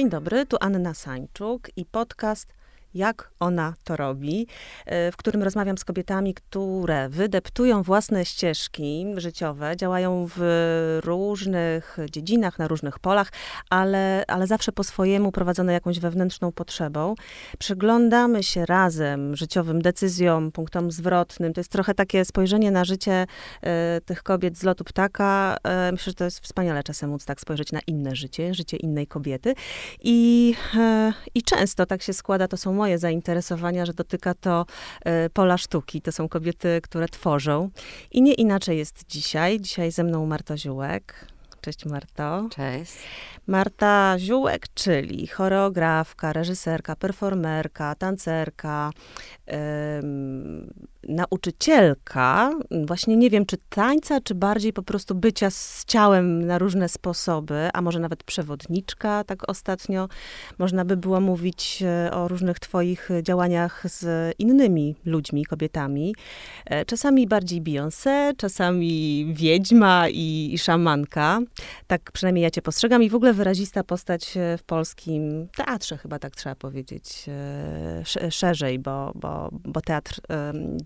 Dzień dobry, tu Anna Sańczuk i podcast jak ona to robi, e, w którym rozmawiam z kobietami, które wydeptują własne ścieżki życiowe, działają w różnych dziedzinach, na różnych polach, ale, ale zawsze po swojemu prowadzone jakąś wewnętrzną potrzebą. Przyglądamy się razem życiowym decyzjom, punktom zwrotnym. To jest trochę takie spojrzenie na życie e, tych kobiet z lotu ptaka. E, myślę, że to jest wspaniale czasem móc tak spojrzeć na inne życie, życie innej kobiety. I, i często tak się składa, to są moje zainteresowania, że dotyka to e, pola sztuki. To są kobiety, które tworzą. I nie inaczej jest dzisiaj. Dzisiaj ze mną Marta Ziółek. Cześć Marto. Cześć. Marta Ziółek, czyli choreografka, reżyserka, performerka, tancerka, nauczycielka, właśnie nie wiem, czy tańca, czy bardziej po prostu bycia z ciałem na różne sposoby, a może nawet przewodniczka, tak ostatnio. Można by było mówić e, o różnych twoich działaniach z innymi ludźmi, kobietami. E, czasami bardziej Beyoncé, czasami wiedźma i, i szamanka. Tak przynajmniej ja cię postrzegam i w ogóle wyrazista postać e, w polskim teatrze, chyba tak trzeba powiedzieć, szerzej, bo, bo, bo teatr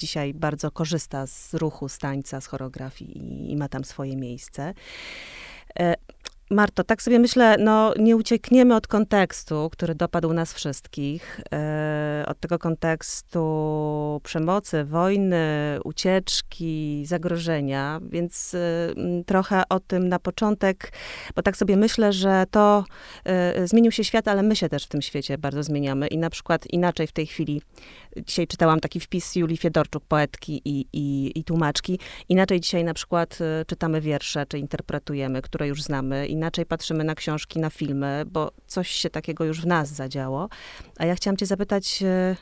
dzisiaj bardzo korzysta z ruchu, z tańca, z choreografii i, i ma tam swoje miejsce. Marto, tak sobie myślę, no nie uciekniemy od kontekstu, który dopadł nas wszystkich, e, od tego kontekstu przemocy, wojny, ucieczki, zagrożenia, więc e, trochę o tym na początek, bo tak sobie myślę, że to e, zmienił się świat, ale my się też w tym świecie bardzo zmieniamy i na przykład inaczej w tej chwili Dzisiaj czytałam taki wpis Julii Fiedorczuk, poetki i, i, i tłumaczki. Inaczej dzisiaj na przykład czytamy wiersze, czy interpretujemy, które już znamy. Inaczej patrzymy na książki, na filmy, bo coś się takiego już w nas zadziało. A ja chciałam cię zapytać, y,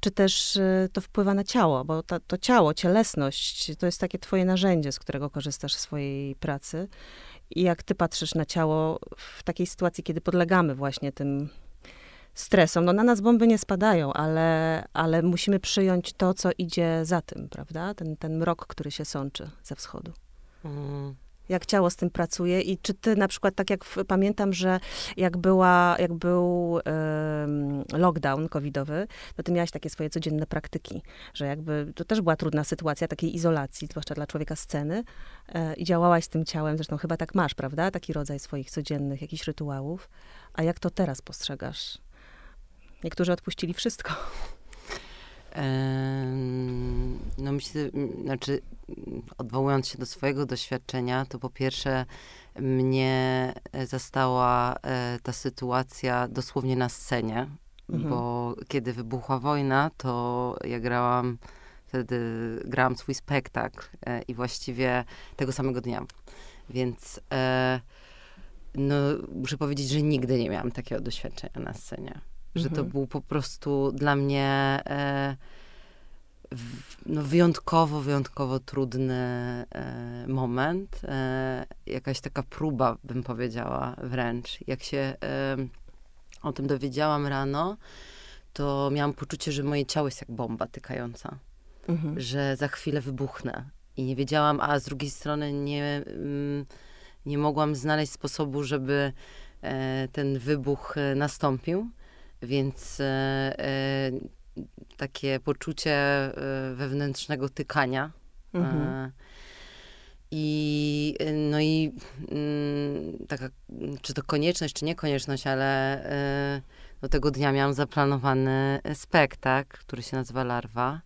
czy też y, to wpływa na ciało, bo to, to ciało, cielesność, to jest takie twoje narzędzie, z którego korzystasz w swojej pracy. I jak ty patrzysz na ciało w takiej sytuacji, kiedy podlegamy właśnie tym stresom. No na nas bomby nie spadają, ale, ale musimy przyjąć to, co idzie za tym, prawda? Ten, ten mrok, który się sączy ze wschodu. Mm. Jak ciało z tym pracuje i czy ty na przykład, tak jak w, pamiętam, że jak była, jak był lockdown covidowy, to ty miałaś takie swoje codzienne praktyki, że jakby to też była trudna sytuacja takiej izolacji, zwłaszcza dla człowieka sceny e, i działałaś z tym ciałem, zresztą chyba tak masz, prawda? Taki rodzaj swoich codziennych jakichś rytuałów. A jak to teraz postrzegasz? Niektórzy odpuścili wszystko. No myślę, znaczy odwołując się do swojego doświadczenia, to po pierwsze mnie zastała e, ta sytuacja dosłownie na scenie, mhm. bo kiedy wybuchła wojna, to ja grałam, wtedy grałam swój spektakl e, i właściwie tego samego dnia. Więc e, no, muszę powiedzieć, że nigdy nie miałam takiego doświadczenia na scenie że to mhm. był po prostu dla mnie e, w, no wyjątkowo, wyjątkowo trudny e, moment. E, jakaś taka próba, bym powiedziała wręcz. Jak się e, o tym dowiedziałam rano, to miałam poczucie, że moje ciało jest jak bomba tykająca. Mhm. Że za chwilę wybuchnę. I nie wiedziałam, a z drugiej strony nie, mm, nie mogłam znaleźć sposobu, żeby e, ten wybuch e, nastąpił. Więc e, e, takie poczucie e, wewnętrznego tykania. Mhm. I no i mm, taka, czy to konieczność, czy niekonieczność, ale do tego dnia miałam zaplanowany spektakl, który się nazywa Larwa.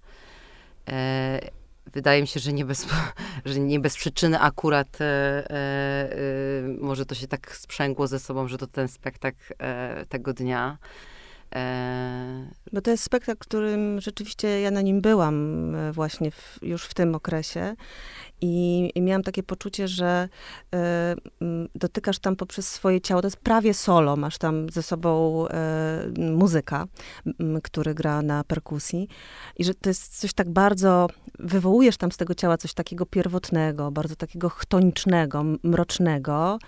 Wydaje mi się, że nie bez, że nie bez przyczyny akurat może to się tak sprzęgło ze sobą, że to ten spektakl tego dnia. Bo to jest spektakl, którym rzeczywiście ja na nim byłam e, właśnie w, już w tym okresie. I, I, miałam takie poczucie, że y, dotykasz tam poprzez swoje ciało. To jest prawie solo. Masz tam ze sobą y, muzyka, który gra na perkusji. I że to jest coś tak bardzo. Wywołujesz tam z tego ciała coś takiego pierwotnego, bardzo takiego chtonicznego, mrocznego.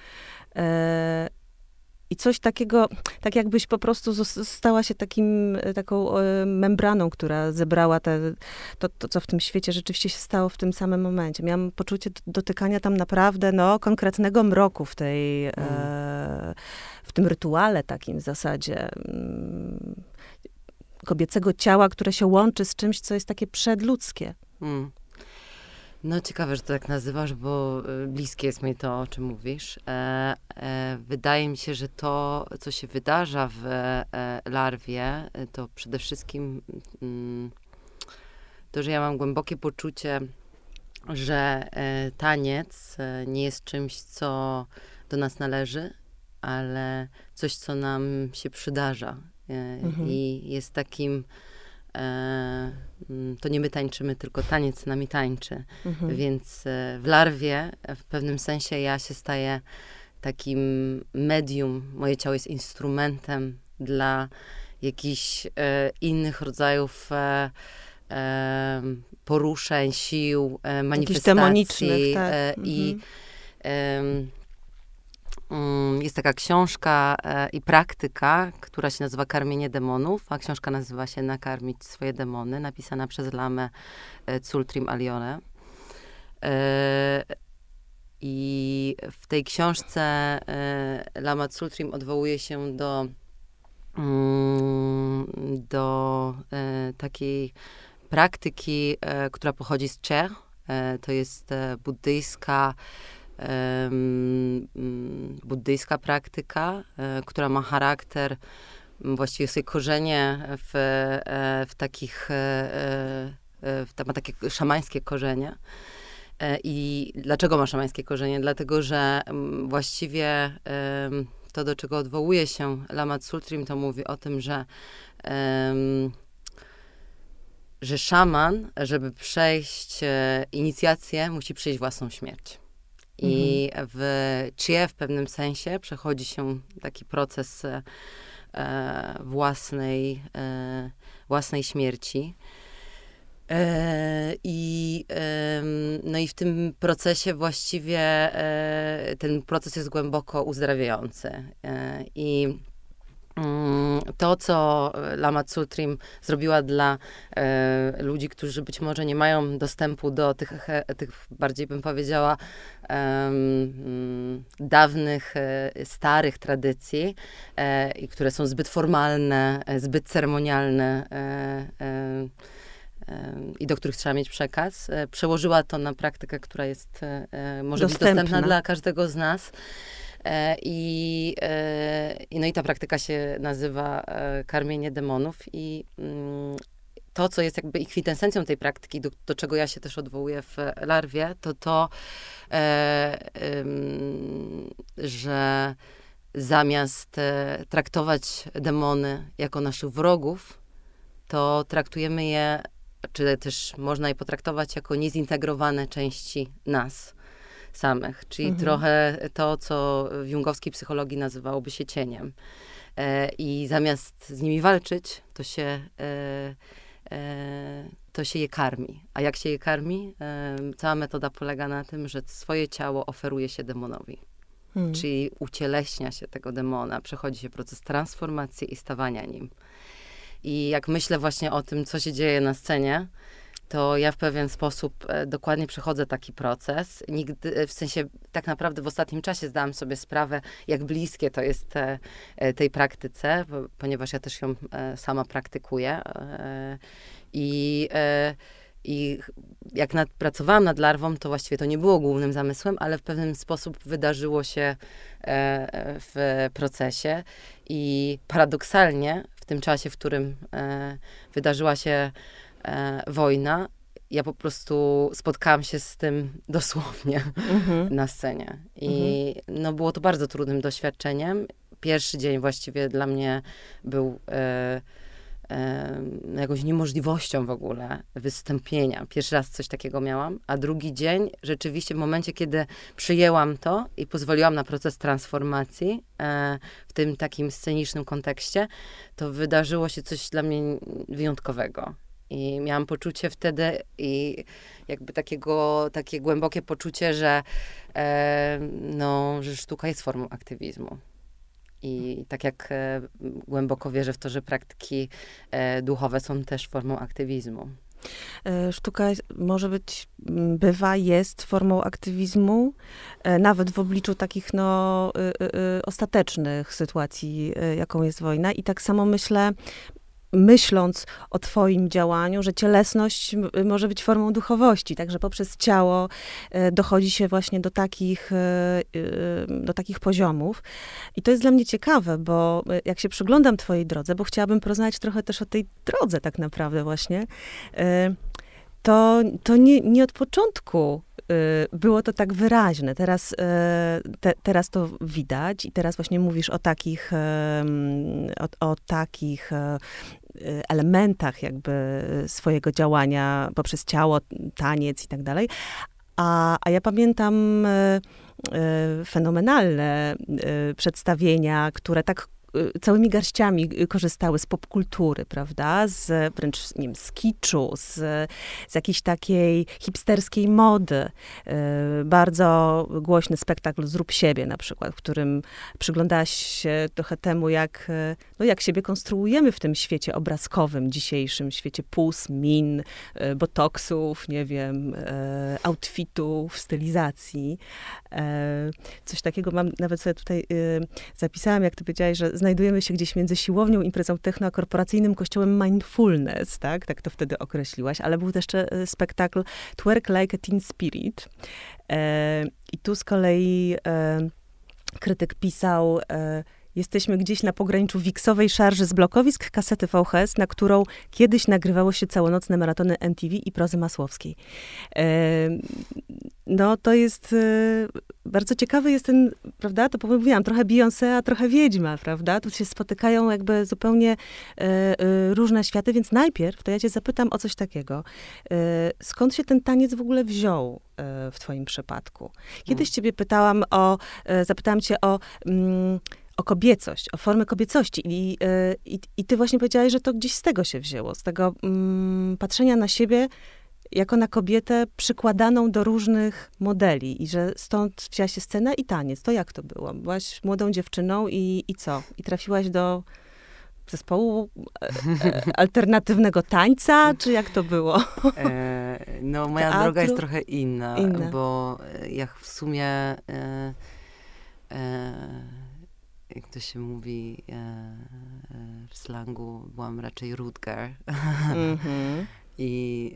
I coś takiego, tak jakbyś po prostu stała się takim, taką e, membraną, która zebrała te, to, to, co w tym świecie rzeczywiście się stało w tym samym momencie. Miałam poczucie dotykania tam naprawdę, no, konkretnego mroku w tej, mm. e, w tym rytuale takim w zasadzie mm, kobiecego ciała, które się łączy z czymś, co jest takie przedludzkie. Mm. No ciekawe, że to tak nazywasz, bo y, bliskie jest mi to, o czym mówisz. E, e, wydaje mi się, że to, co się wydarza w e, larwie, to przede wszystkim mm, to, że ja mam głębokie poczucie, że e, taniec e, nie jest czymś, co do nas należy, ale coś, co nam się przydarza. E, mhm. I jest takim E, to nie my tańczymy, tylko taniec z nami tańczy. Mhm. Więc e, w larwie w pewnym sensie ja się staję takim medium. Moje ciało jest instrumentem dla jakichś e, innych rodzajów e, e, poruszeń, sił, e, manifestacji. demonicznych, tak. I mhm. Mm, jest taka książka e, i praktyka, która się nazywa Karmienie demonów, a książka nazywa się Nakarmić swoje demony, napisana przez Lamę e, Cultrim Alione. E, I w tej książce Lama Cultrim odwołuje się do, mm, do takiej praktyki, która pochodzi z Czech. To jest buddyjska buddyjska praktyka, e, która ma charakter, właściwie swoje korzenie w, e, w takich, e, w, ma takie szamańskie korzenie. I dlaczego ma szamańskie korzenie? Dlatego, że właściwie to, do czego odwołuje się Lama Sultrim, to mówi o tym, że że szaman, żeby przejść inicjację, musi przejść własną śmierć. I mhm. w Cie w pewnym sensie przechodzi się taki proces e, własnej, e, własnej śmierci. E, I, no i w tym procesie właściwie e, ten proces jest głęboko uzdrawiający. E, I to, co Lama Tsutrim zrobiła dla e, ludzi, którzy być może nie mają dostępu do tych, tych bardziej bym powiedziała, e, dawnych, e, starych tradycji, e, które są zbyt formalne, e, zbyt ceremonialne e, i do których trzeba mieć przekaz. Przełożyła to na praktykę, która jest, może dostępna. być dostępna dla każdego z nas. E, I, e, I, no i ta praktyka się nazywa e, karmienie demonów i mm, to, co jest jakby kwintesencją tej praktyki, do, do, czego ja się też odwołuję w larwie, to to, że zamiast traktować demony jako naszych wrogów, to traktujemy je, czy też można je potraktować jako niezintegrowane części nas samych, czyli mhm. trochę to, co w jungowskiej psychologii nazywałoby się cieniem. E, I zamiast z nimi walczyć, to się, e, e, to się je karmi. A jak się je karmi? E, cała metoda polega na tym, że swoje ciało oferuje się demonowi. Hmm. Czyli ucieleśnia się tego demona, przechodzi się proces transformacji i stawania nim. I jak myślę właśnie o tym, co się dzieje na scenie, to ja w pewien sposób e, dokładnie przechodzę taki proces. Nigdy, e, w sensie, tak naprawdę w ostatnim czasie zdałam sobie sprawę, jak bliskie to jest te, e, tej praktyce, ponieważ ja też ją sama praktykuję. I, i jak nad, pracowałam nad larwą, to właściwie to nie było głównym zamysłem, ale w pewien sposób wydarzyło się w procesie. I paradoksalnie, w tym czasie, w którym wydarzyła się wojna, ja po prostu spotkałam się z tym dosłownie mhm. na scenie. I mhm. no, było to bardzo trudnym doświadczeniem. Pierwszy dzień właściwie dla mnie był e, e, jakąś niemożliwością w ogóle wystąpienia. Pierwszy raz coś takiego miałam, a drugi dzień rzeczywiście w momencie, kiedy przyjęłam to i pozwoliłam na proces transformacji e, w tym takim scenicznym kontekście, to wydarzyło się coś dla mnie wyjątkowego. I miałam poczucie wtedy i jakby takiego, takie głębokie poczucie, że, e, no, że sztuka jest formą aktywizmu. I tak jak e, głęboko wierzę w to, że praktyki e, duchowe są też formą aktywizmu. E, sztuka może być, bywa, jest formą aktywizmu, e, nawet w obliczu takich no, y, y, ostatecznych sytuacji, jaką jest wojna. I tak samo myślę, myśląc o Twoim działaniu, że cielesność może być formą duchowości, także poprzez ciało e, dochodzi się właśnie do takich, e, e, do takich poziomów. I to jest dla mnie ciekawe, bo jak się przyglądam Twojej drodze, bo chciałabym porozmawiać trochę też o tej drodze tak naprawdę właśnie, to, to nie, nie od początku było to tak wyraźne. Teraz, te, teraz to widać i teraz właśnie mówisz o takich, o, o takich Y, elementach jakby swojego działania poprzez ciało, taniec i tak dalej. A, a ja pamiętam y, y, fenomenalne przedstawienia, które tak Y, całymi garściami y, korzystały z popkultury, prawda? Z wręcz, nie wiem, z kiczu, z, z jakiejś takiej hipsterskiej mody. Y, bardzo głośny spektakl Zrób siebie na przykład, w którym przyglądałaś się trochę temu, jak, no, jak siebie konstruujemy w tym świecie obrazkowym dzisiejszym, świecie pus, min, botoksów, nie wiem, outfitów, stylizacji. Coś takiego mam, nawet sobie tutaj zapisałam, jak ty powiedziałaś, że znajdujemy się gdzieś między siłownią, imprezą techno, a korporacyjnym kościołem mindfulness, tak? Tak to wtedy określiłaś, ale był też e, spektakl Twerk Like a Teen Spirit. E, I tu z kolei e, krytyk pisał, e, Jesteśmy gdzieś na pograniczu wiksowej szarży z blokowisk kasety VHS, na którą kiedyś nagrywało się całonocne maratony MTV i prozy Masłowskiej. E, no, to jest e, bardzo ciekawy jest ten, prawda, to mówiłam, trochę Beyoncé, a trochę Wiedźma, prawda? Tu się spotykają jakby zupełnie e, różne światy, więc najpierw to ja cię zapytam o coś takiego. skąd się ten taniec w ogóle wziął w twoim przypadku? Kiedyś hmm. ciebie pytałam o, zapytałam cię o... Mm, o kobiecość, o formę kobiecości. I, e, i, i ty właśnie powiedziałaś, że to gdzieś z tego się wzięło, z tego mm, patrzenia na siebie jako na kobietę przykładaną do różnych modeli i że stąd wzięła się scena i taniec. To jak to było? Byłaś młodą dziewczyną i, i co? I trafiłaś do zespołu e, e, alternatywnego tańca, czy jak to było? E, no, moja Teatru? droga jest trochę inna, inna. bo jak w sumie e, e, jak to się mówi e, e, w slangu, byłam raczej girl. Mm-hmm. I,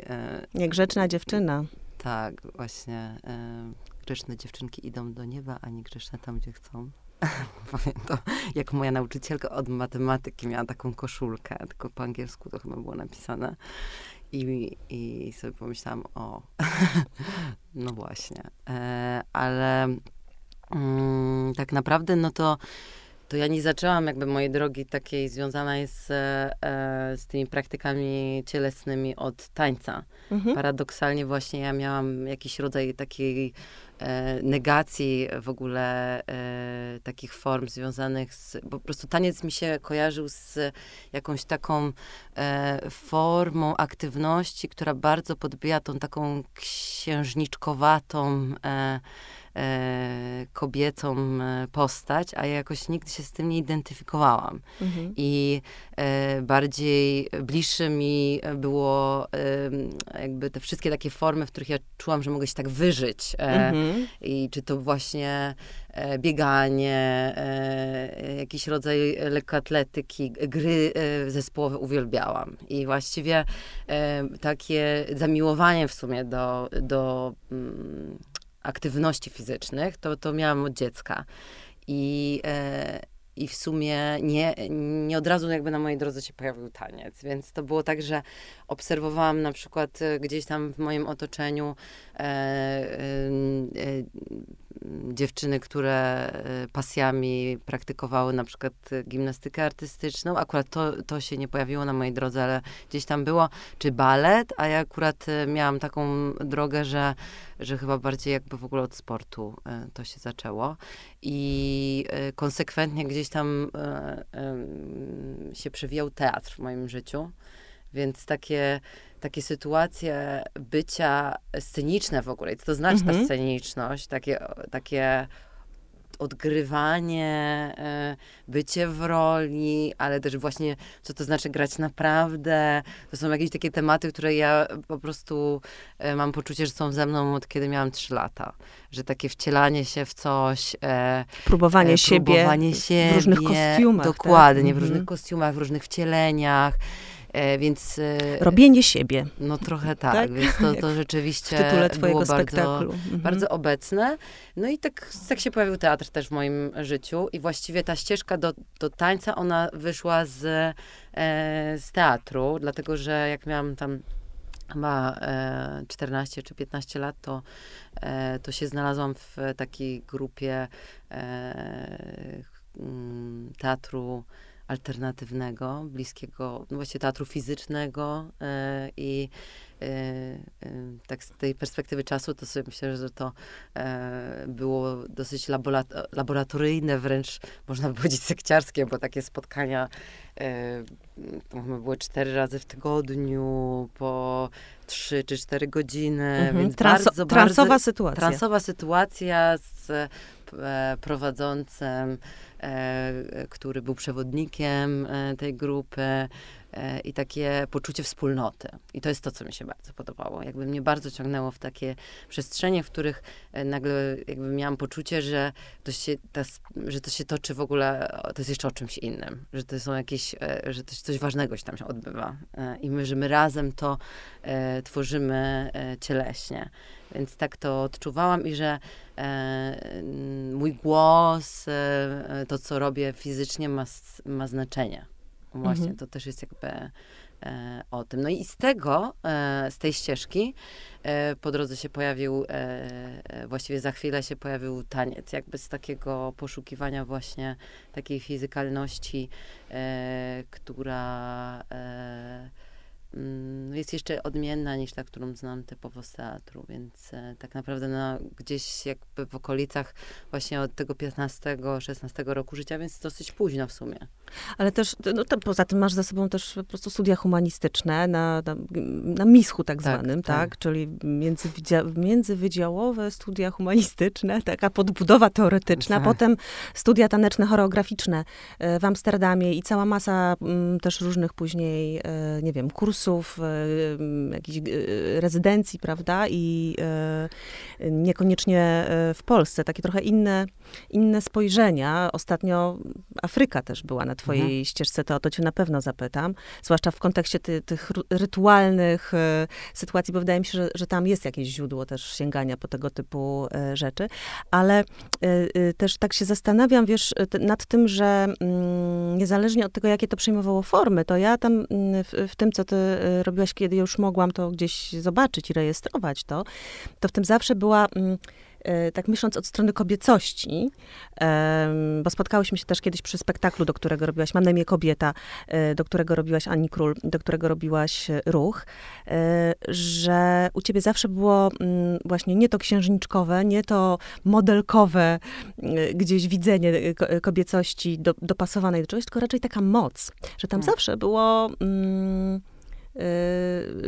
Niegrzeczna dziewczyna. Tak, właśnie. E, grzeczne dziewczynki idą do nieba, a nie grzeczne tam, gdzie chcą. Pamiętam, jak moja nauczycielka od matematyki miała taką koszulkę, tylko po angielsku to chyba było napisane. I, i sobie pomyślałam, o, no właśnie. Ale mm, tak naprawdę, no to to ja nie zaczęłam jakby mojej drogi takiej związanej z, e, z tymi praktykami cielesnymi od tańca. Mhm. Paradoksalnie właśnie ja miałam jakiś rodzaj takiej e, negacji w ogóle e, takich form związanych z, po prostu taniec mi się kojarzył z jakąś taką e, formą aktywności, która bardzo podbija tą taką księżniczkowatą e, e, kobiecą e, postać, a ja jakoś nigdy się z tym nie identyfikowałam. Mhm. I e, bardziej bliższe mi było e, jakby te wszystkie takie formy, w których ja czułam, że mogę się tak wyżyć. E, mhm. I czy to właśnie e, bieganie, jakiś rodzaj lekkoatletyki, gry zespołowe uwielbiałam. I właściwie takie zamiłowanie w sumie do, do mm, aktywności fizycznych, to, to miałam od dziecka. I, e, i w sumie nie, nie od razu jakby na mojej drodze się pojawił taniec, więc to było tak, że obserwowałam na przykład e, gdzieś tam w moim otoczeniu e, e, dziewczyny, które e, pasjami praktykowały na przykład gimnastykę artystyczną. Akurat to, to się nie pojawiło na mojej drodze, ale gdzieś tam było, czy balet, a ja akurat e, miałam taką drogę, że, że chyba bardziej jakby w ogóle od sportu e, to się zaczęło. I konsekwentnie gdzieś tam się przewijał teatr w moim życiu. Więc takie takie sytuacje bycia sceniczne w ogóle. Co to znaczy mhm. ta sceniczność? Takie, takie odgrywanie, e, bycie w roli, ale też właśnie, co to znaczy grać naprawdę. To są jakieś takie tematy, które ja po prostu e, mam poczucie, że są ze mną od kiedy miałam 3 lata. Że takie wcielanie się w coś. E, próbowanie, e, siebie, próbowanie siebie w różnych kostiumach. Dokładnie, tak? w różnych mhm. kostiumach, w różnych wcieleniach. E, więc... E, Robienie siebie. No trochę tak, tak? więc to, to rzeczywiście w tytule twojego było bardzo, mhm. bardzo obecne. No i tak, tak się pojawił teatr też w moim życiu i właściwie ta ścieżka do, do tańca, ona wyszła z, e, z teatru, dlatego że jak miałam tam chyba e, 14 czy 15 lat, to, e, to się znalazłam w takiej grupie e, teatru alternatywnego, bliskiego, no właśnie teatru fizycznego e, i e, e, tak z tej perspektywy czasu, to sobie myślę, że to było dosyć laboratoryjne, wręcz można by powiedzieć sekciarskie, bo takie spotkania były cztery razy w tygodniu, po trzy czy cztery godziny, mhm. więc Transo, bardzo, transowa bardzo, sytuacja. Transowa sytuacja z prowadzącym E, który był przewodnikiem e, tej grupy e, i takie poczucie wspólnoty. I to jest to, co mi się bardzo podobało. Jakby mnie bardzo ciągnęło w takie przestrzenie, w których nagle jakby miałam poczucie, że to się, ta, że to się toczy w ogóle, to jest jeszcze o czymś innym, że to są jakieś, że to coś ważnego się tam się odbywa. I my, że my razem to tworzymy cieleśnie. Więc tak to odczuwałam i że e, mój głos, e, to co robię fizycznie ma, ma znaczenie. Właśnie, mhm. to też jest jakby e, o tym. No i z tego, e, z tej ścieżki e, po drodze się pojawił, e, właściwie za chwilę się pojawił taniec, jakby z takiego poszukiwania właśnie takiej fizykalności, która Mm, jest jeszcze odmienna niż ta, którą znam typowo z teatru, więc e, tak naprawdę no, gdzieś jakby w okolicach właśnie od tego 15-16 roku życia, więc dosyć późno w sumie. Ale też, no, to, poza tym masz za sobą też po prostu studia humanistyczne na, na, na mischu tak, tak zwanym, tak? tak? Czyli międzywydzia, międzywydziałowe studia humanistyczne, taka podbudowa teoretyczna, tak. potem studia taneczne, choreograficzne e, w Amsterdamie i cała masa m, mm, też różnych później, e, nie wiem, kursów kursów, e, jakichś e, rezydencji, prawda? I e, niekoniecznie w Polsce. Takie trochę inne, inne spojrzenia. Ostatnio Afryka też była na twojej mhm. ścieżce, to o to cię na pewno zapytam. Zwłaszcza w kontekście ty, tych rytualnych sytuacji, bo wydaje mi się, że, że tam jest jakieś źródło też sięgania po tego typu rzeczy. Ale też tak się zastanawiam, wiesz, nad tym, że mm, niezależnie od tego, jakie to przyjmowało formy, to ja tam mm, w, w tym, co ty robiłaś, kiedy już mogłam to gdzieś zobaczyć i rejestrować to, to w tym zawsze była mm, y, tak myśląc od strony kobiecości, bo spotkałyśmy się też kiedyś przy spektaklu, do którego robiłaś, mam na imię Kobieta, y, do którego robiłaś Ani Król, do którego robiłaś Ruch, że u ciebie zawsze było mm, właśnie nie to księżniczkowe, nie to modelkowe gdzieś widzenie kobiecości do, dopasowanej do czegoś, tylko raczej taka moc, że tam hmm. zawsze było... Mm, Y,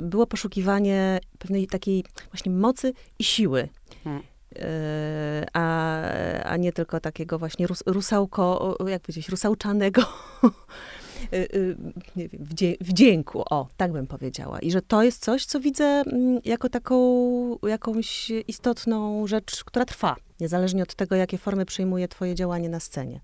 było poszukiwanie pewnej takiej właśnie mocy i siły. Hmm. Y, a, a nie tylko takiego właśnie rus, rusałko, jak powiedzieć, rusałczanego y, nie wiem, wdzięku, o, tak bym powiedziała. I że to jest coś, co widzę mm, jako taką jakąś istotną rzecz, która trwa, niezależnie od tego, jakie formy przyjmuje twoje działanie na scenie.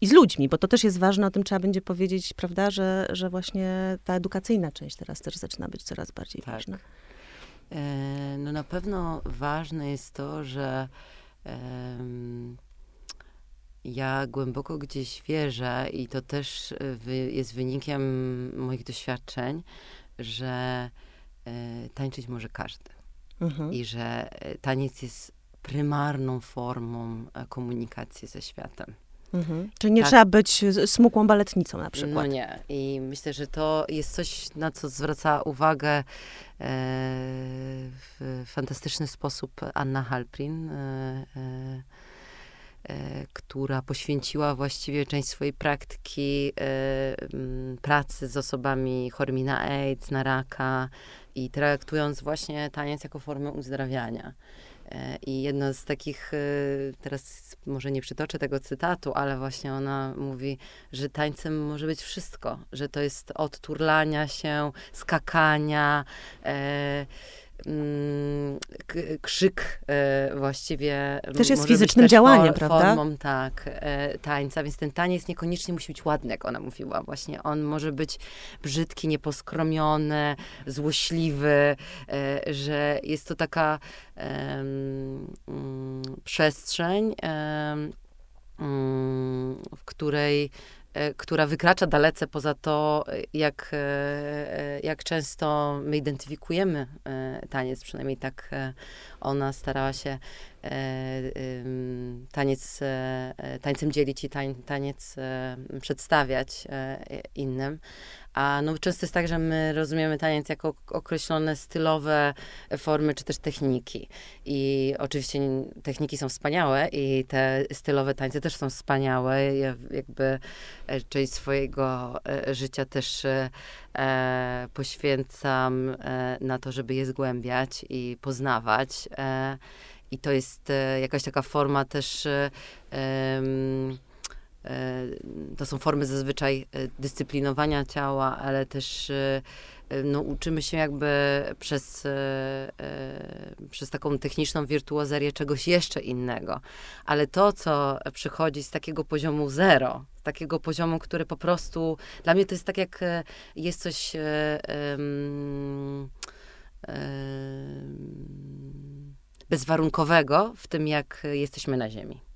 I z ludźmi, bo to też jest ważne, o tym trzeba będzie powiedzieć, prawda, że, że właśnie ta edukacyjna część teraz też zaczyna być coraz bardziej tak. ważna. E, no na pewno ważne jest to, że e, ja głęboko gdzieś wierzę i to też wy, jest wynikiem moich doświadczeń, że e, tańczyć może każdy. Mhm. I że e, taniec jest prymarną formą e, komunikacji ze światem. Mhm. Czyli nie tak. trzeba być smukłą baletnicą na przykład. No nie. I myślę, że to jest coś, na co zwraca uwagę e, w fantastyczny sposób Anna Halprin, e, e, która poświęciła właściwie część swojej praktyki pracy z osobami chorymi na AIDS, na raka i traktując właśnie taniec jako formę uzdrawiania. I jedno z takich, teraz może nie przytoczę tego cytatu, ale właśnie ona mówi, że tańcem może być wszystko, że to jest od turlania się, skakania, Mm, krzyk e, właściwie. Też jest fizycznym też działaniem, for, prawda? Formą, tak, e, tańca, więc ten taniec niekoniecznie musi być ładny, jak ona mówiła. Właśnie on może być brzydki, nieposkromiony, złośliwy, e, że jest to taka um, przestrzeń, um, w której która wykracza dalece poza to, jak, e, e, jak często my identyfikujemy taniec, przynajmniej tak ona starała się taniec, tańcem dzielić i taniec przedstawiać innym. A no, często jest tak, że my rozumiemy taniec jako określone stylowe formy, czy też techniki. I oczywiście techniki są wspaniałe i te stylowe tańce też są wspaniałe. Ja jakby e, część swojego e, życia też e, poświęcam na to, żeby je zgłębiać i poznawać. I to jest jakaś taka forma też E, to są formy zazwyczaj e, dyscyplinowania ciała, ale też e, no, uczymy się jakby przez, przez taką techniczną wirtuozerię czegoś jeszcze innego. Ale to, co przychodzi z takiego poziomu zero, takiego poziomu, który po prostu, dla mnie to jest tak jak jest coś um, bezwarunkowego w tym, jak jesteśmy na Ziemi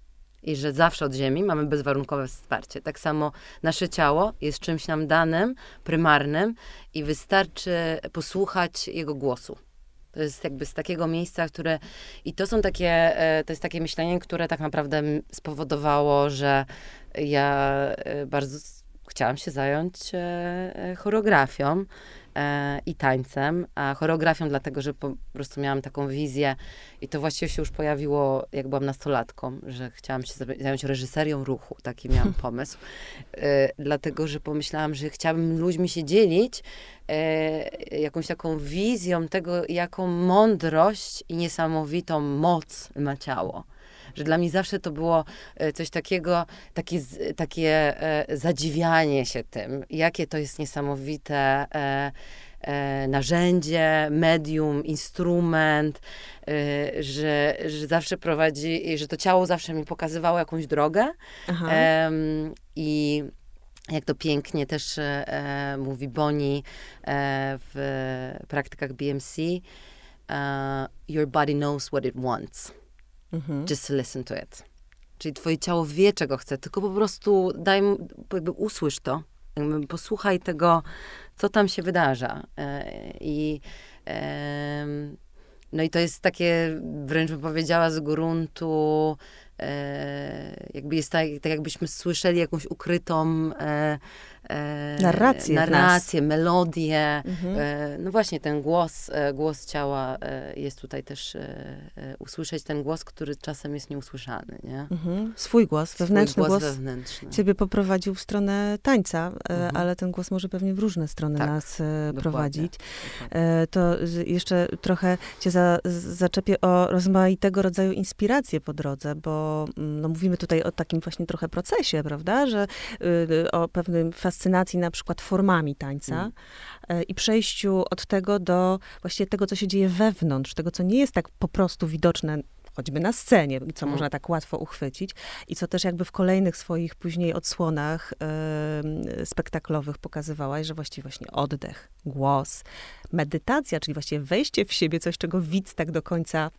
i że zawsze od Ziemi mamy bezwarunkowe wsparcie. Tak samo nasze ciało jest czymś nam danym, prymarnym i wystarczy posłuchać jego głosu. To jest jakby z takiego miejsca, które. I to są takie, e, to jest takie myślenie, które tak naprawdę spowodowało, że ja e, bardzo chciałam się zająć e, choreografią i tańcem, a choreografią dlatego, że po prostu miałam taką wizję i to właściwie się już pojawiło, jak byłam nastolatką, że chciałam się zająć reżyserią ruchu, taki miałam pomysł, e, dlatego, że pomyślałam, że chciałabym ludźmi się dzielić e, jakąś taką wizją tego, jaką mądrość i niesamowitą moc ma ciało że dla mnie zawsze to było e, coś takiego, takie, takie e, zadziwianie się tym, jakie to jest niesamowite e, narzędzie, medium, instrument, że, że zawsze prowadzi, że to ciało zawsze mi pokazywało jakąś drogę. I jak to pięknie też mówi Boni w praktykach BMC, your body knows what it wants mhm. just listen to it. Czyli twoje ciało wie, czego chce, tylko po prostu daj, jakby usłysz to, jakby posłuchaj tego, co tam się wydarza. E, I no i to jest takie, wręcz bym powiedziała, z gruntu, jakby jest tak, tak jakbyśmy słyszeli jakąś ukrytą e, e, narrację, narrację melodię. Mhm. E, no właśnie, ten głos, e, głos ciała e, jest tutaj też usłyszeć ten głos, który czasem jest nieusłyszany, nie? Mhm. Swój głos, wewnętrzny Swój głos, głos wewnętrzny. ciebie poprowadził w stronę tańca, mhm. ale ten głos może pewnie w różne strony tak, nas dokładnie, prowadzić. Dokładnie. To jeszcze trochę cię za, zaczepię o rozmaitego rodzaju inspiracje po drodze, bo no, mówimy tutaj o takim właśnie trochę procesie, prawda, że y, o pewnym fascynacji na przykład formami tańca mm. E, i przejściu od tego do właściwie tego, co się dzieje wewnątrz, tego, co nie jest tak po prostu widoczne choćby na scenie, co mm. można tak łatwo uchwycić i co też jakby w kolejnych swoich później odsłonach yy, spektaklowych pokazywałaś, że właściwie właśnie oddech, głos, medytacja, czyli właściwie wejście w siebie, coś, czego widz tak do końca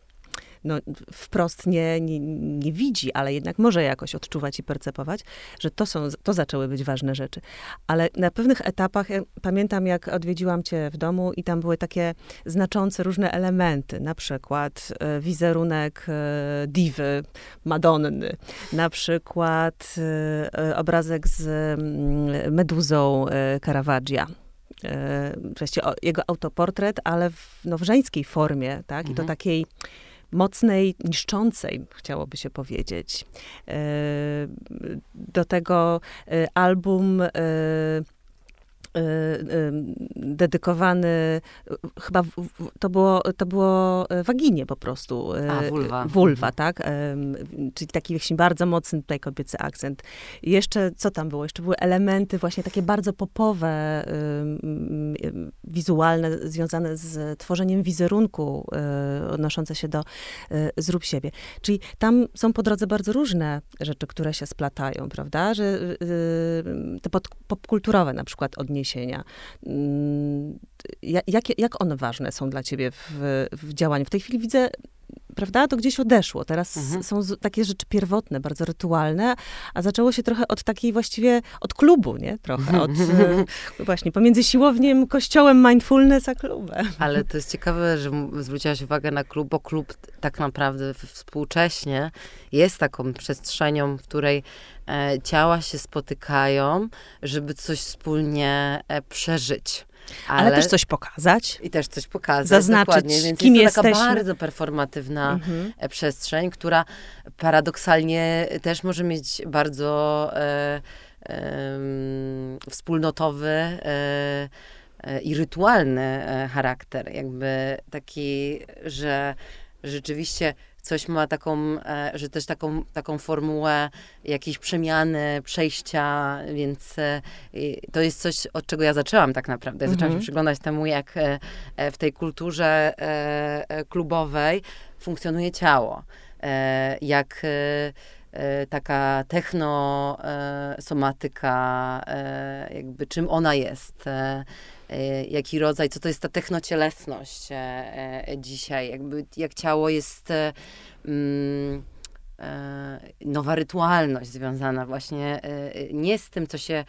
no, wprost nie, nie, nie widzi, ale jednak może jakoś odczuwać i percepować, że to, są, to zaczęły być ważne rzeczy. Ale na pewnych etapach, ja pamiętam jak odwiedziłam cię w domu i tam były takie znaczące różne elementy, na przykład e, wizerunek e, diwy, Madonny, na przykład e, obrazek z mm, meduzą Caravaggia wreszcie jego autoportret, ale w, no, w żeńskiej formie, tak? I to mhm. takiej mocnej, niszczącej, chciałoby się powiedzieć. E, do tego e, album e, dedykowany, chyba to było, to było waginie po prostu. A, vulwa. Vulva, mhm. tak? Czyli taki właśnie bardzo mocny tutaj kobiecy akcent. I jeszcze, co tam było? Jeszcze były elementy właśnie takie bardzo popowe, wizualne, związane z tworzeniem wizerunku odnoszące się do zrób siebie. Czyli tam są po drodze bardzo różne rzeczy, które się splatają, prawda? Że te popkulturowe na przykład odniesienia. Mm, jak, jak one ważne są dla ciebie w, w działaniu? W tej chwili widzę prawda, to gdzieś odeszło. Teraz mhm. są takie rzeczy pierwotne, bardzo rytualne, a zaczęło się trochę od takiej właściwie, od klubu, nie? Trochę, od e, właśnie pomiędzy siłowniem, kościołem, mindfulness, a klubem. Ale to jest ciekawe, że zwróciłaś uwagę na klub, bo klub tak naprawdę współcześnie jest taką przestrzenią, w której ciała się spotykają, żeby coś wspólnie e, przeżyć. Ale, ale, też coś pokazać. I też coś pokazać. Zaznaczyć, dokładnie. Więc kim jest to jesteśmy. taka bardzo performatywna mhm. E, przestrzeń, która paradoksalnie też może mieć bardzo e, e, wspólnotowy e, e i rytualny e, charakter. Jakby taki, że rzeczywiście coś ma taką, e, że też taką, taką formułę jakiejś przemiany, przejścia, więc e, to jest coś, od czego ja zaczęłam tak naprawdę. Zaczęłam mhm. się przyglądać temu, jak e, w tej kulturze klubowej funkcjonuje ciało. Jak taka technosomatyka, jakby czym ona jest jaki rodzaj, co to jest ta technocielesność e, e, dzisiaj, jakby jak ciało jest mm, nowa rytualność związana właśnie nie z tym, co się,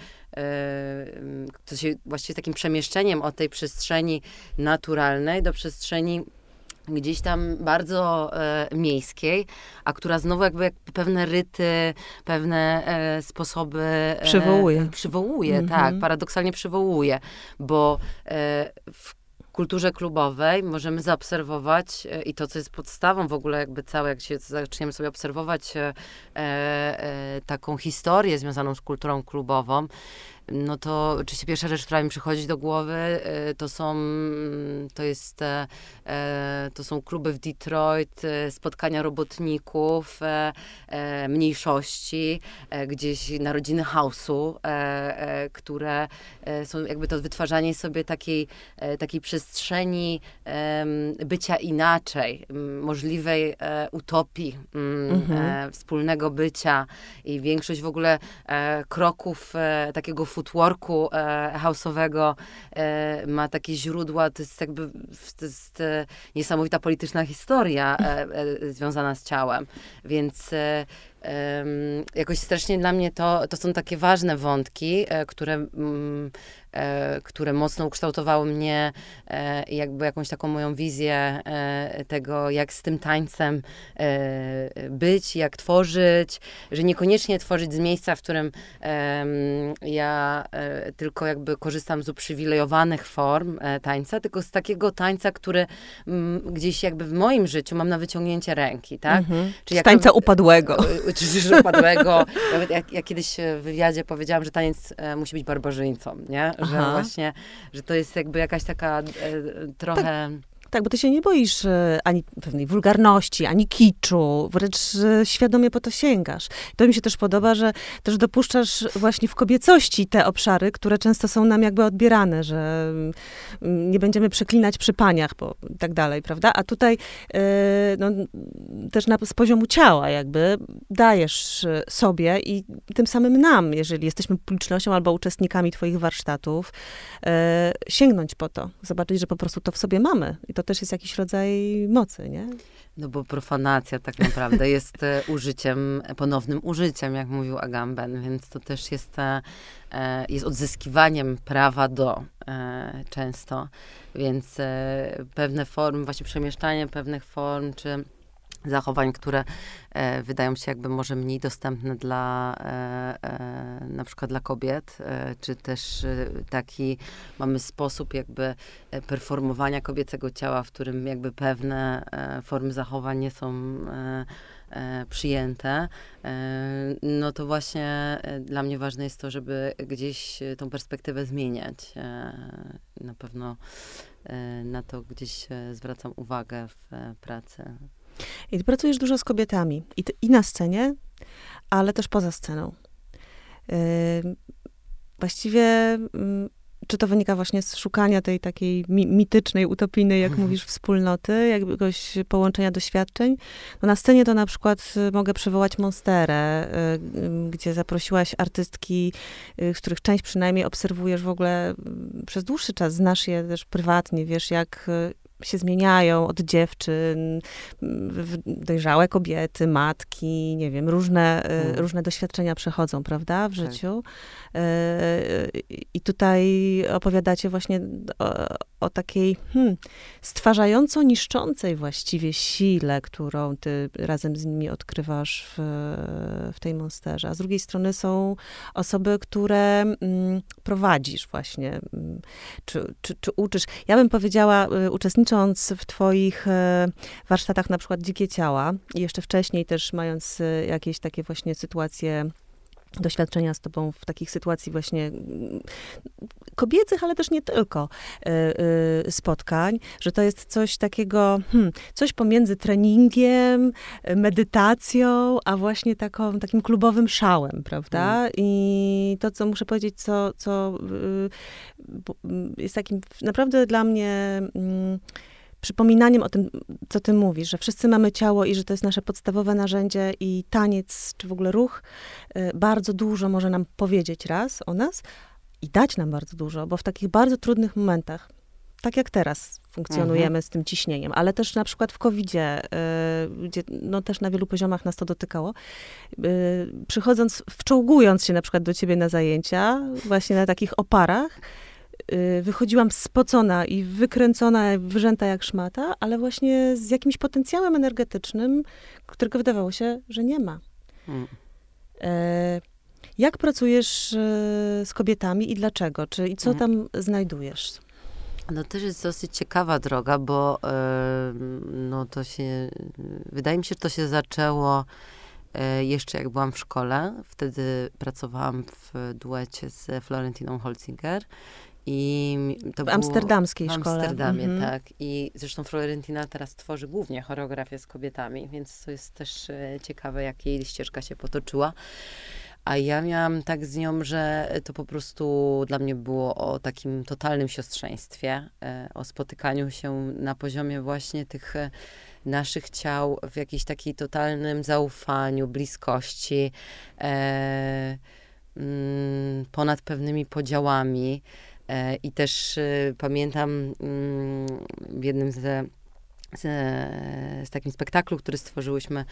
co się właściwie takim przemieszczeniem od tej przestrzeni naturalnej do przestrzeni gdzieś tam bardzo e, miejskiej, a która znowu jakby jak pewne ryty, pewne e, sposoby e, przywołuje. Przywołuje, mm -hmm. tak, paradoksalnie przywołuje, bo e, w kulturze klubowej możemy zaobserwować e, i to, co jest podstawą w ogóle jakby całe, jak się zaczniemy sobie obserwować e, e, taką historię związaną z kulturą klubową, no to oczywiście pierwsza rzecz, która mi przychodzi do głowy, e, to są, to jest, e, e, to są kluby w Detroit, spotkania robotników, mniejszości, gdzieś narodziny house'u, które są jakby to wytwarzanie sobie takiej, takiej przestrzeni bycia inaczej, możliwej utopii, mhm. wspólnego bycia i większość w ogóle kroków takiego footworku e, house'owego e, ma takie źródła, to jest jakby to jest e, niesamowita polityczna historia e, e, związana z ciałem, więc e, jakoś strasznie dla mnie to, to są takie ważne wątki, które mm, które mocno ukształtowały mnie e, jakby jakąś taką moją wizję e, tego, jak z tym tańcem być, jak tworzyć, że niekoniecznie tworzyć z miejsca, w którym ja tylko jakby korzystam z uprzywilejowanych form tańca, tylko z takiego tańca, który gdzieś jakby w moim życiu mam na wyciągnięcie ręki, tak? Mhm. Czyli z tańca to, upadłego. Czy upadłego. Nawet jak, jak kiedyś w wywiadzie powiedziałam, że taniec musi być barbarzyńcą, nie? Że Aha. właśnie, że to jest jakby jakaś taka e, trochę... Tak. Tak, bo ty się nie boisz e, ani pewnej wulgarności, ani kiczu, wręcz e, świadomie po to sięgasz. To mi się też podoba, że też dopuszczasz właśnie w kobiecości te obszary, które często są nam jakby odbierane, że mm, nie będziemy przeklinać przy paniach, bo tak dalej, prawda? A tutaj e, no, też na, z poziomu ciała jakby dajesz sobie i tym samym nam, jeżeli jesteśmy publicznością albo uczestnikami twoich warsztatów, sięgnąć po to, zobaczyć, że po prostu to w sobie mamy i to też jest jakiś rodzaj mocy, nie? No bo profanacja tak naprawdę jest e, użyciem, ponownym użyciem, jak mówił Agamben, więc to też jest, e, e, jest odzyskiwaniem prawa do często, więc pewne formy, właśnie przemieszczanie pewnych form, czy zachowań, które e, wydają się jakby może mniej dostępne dla e, e, na przykład dla kobiet, e, czy też e, taki mamy sposób jakby e, performowania kobiecego ciała, w którym jakby pewne formy zachowań nie są przyjęte, no to właśnie dla mnie ważne jest to, żeby gdzieś tą perspektywę zmieniać. Na pewno na to gdzieś zwracam uwagę w pracy. I ty pracujesz dużo z kobietami. I, ty, i na scenie, ale też poza sceną. Yy, właściwie, yy, czy to wynika właśnie z szukania tej takiej mi, mitycznej, utopijnej, jak mhm. mówisz, wspólnoty, jakiegoś połączenia doświadczeń? No na scenie to na przykład y, mogę przywołać Monsterę, yy, gdzie zaprosiłaś artystki, y, z których część przynajmniej obserwujesz w ogóle y, przez dłuższy czas, znasz je też prywatnie, wiesz, jak się zmieniają od dziewczyn, dojrzałe kobiety, matki, nie wiem, różne, e, mm. różne doświadczenia przechodzą, prawda, w tak. życiu. E, I tutaj opowiadacie właśnie o, o takiej hmm, stwarzająco niszczącej właściwie sile, którą ty razem z nimi odkrywasz w, w tej monsterze. A z drugiej strony są osoby, które mm, prowadzisz właśnie, mm, czy, czy, czy uczysz. Ja bym powiedziała, y, uczestnicząc w twoich e, warsztatach, na przykład Dzikie Ciała, i jeszcze wcześniej też mając e, jakieś takie właśnie sytuacje doświadczenia z tobą w takich sytuacji właśnie mm, kobiecych, ale też nie tylko y, y, spotkań, że to jest coś takiego, hmm, coś pomiędzy treningiem, medytacją, a właśnie taką, takim klubowym szałem, prawda? Mm. I to, co muszę powiedzieć, co, co y, jest takim naprawdę dla mnie mm, przypominaniem o tym, co ty mówisz, że wszyscy mamy ciało i że to jest nasze podstawowe narzędzie i taniec, czy w ogóle ruch, y, bardzo dużo może nam powiedzieć raz o nas i dać nam bardzo dużo, bo w takich bardzo trudnych momentach, tak jak teraz funkcjonujemy mhm. z tym ciśnieniem, ale też na przykład w COVID-zie, y, gdzie no też na wielu poziomach nas to dotykało, y, przychodząc, wczołgując się na przykład do ciebie na zajęcia, właśnie na takich oparach, wychodziłam spocona i wykręcona, wyrzęta jak szmata, ale właśnie z jakimś potencjałem energetycznym, którego wydawało się, że nie ma. Hmm. E, jak pracujesz e, z kobietami i dlaczego? Czy, I co hmm. tam znajdujesz? No też jest dosyć ciekawa droga, bo e, no to się, wydaje mi się, że to się zaczęło jeszcze jak byłam w szkole. Wtedy pracowałam w duecie z Florentiną Holzinger i to w amsterdamskiej szkole. W Amsterdamie, mhm. tak. I zresztą Florentina teraz tworzy głównie choreografię z kobietami, więc to jest też e, ciekawe, jak jej ścieżka się potoczyła. A ja miałam tak z nią, że to po prostu dla mnie było o takim totalnym siostrzeństwie, e, o spotykaniu się na poziomie właśnie tych e, naszych ciał w jakimś takiej totalnym zaufaniu, bliskości, mm, ponad pewnymi podziałami. E, I też e, pamiętam mm, w jednym ze z, z, takim spektaklu, który stworzyłyśmy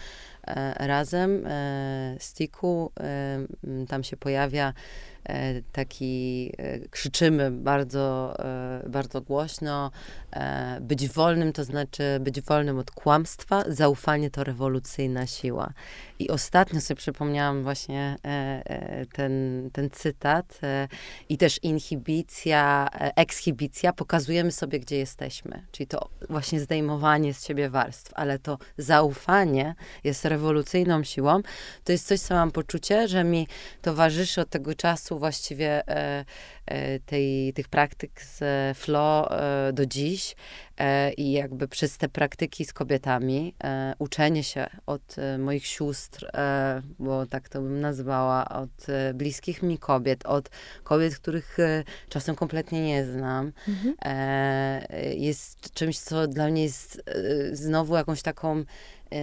e, razem, e, Stiku, tam się pojawia taki, e, krzyczymy bardzo, e, bardzo głośno. Być wolnym to znaczy być wolnym od kłamstwa, zaufanie to rewolucyjna siła. I ostatnio sobie przypomniałam właśnie ten, ten cytat i też inhibicja, ekshibicja, pokazujemy sobie, gdzie jesteśmy. Czyli to właśnie zdejmowanie z siebie warstw, ale to zaufanie jest rewolucyjną siłą. To jest coś, co mam poczucie, że mi towarzyszy od tego czasu czasu właściwie e, e, tej, tych praktyk z flow e, do dziś i jakby przez te praktyki z kobietami, uczenie się od moich sióstr, bo tak to bym nazwała, od bliskich mi kobiet, od kobiet, których czasem kompletnie nie znam, mhm. jest czymś, co dla mnie jest znowu jakąś taką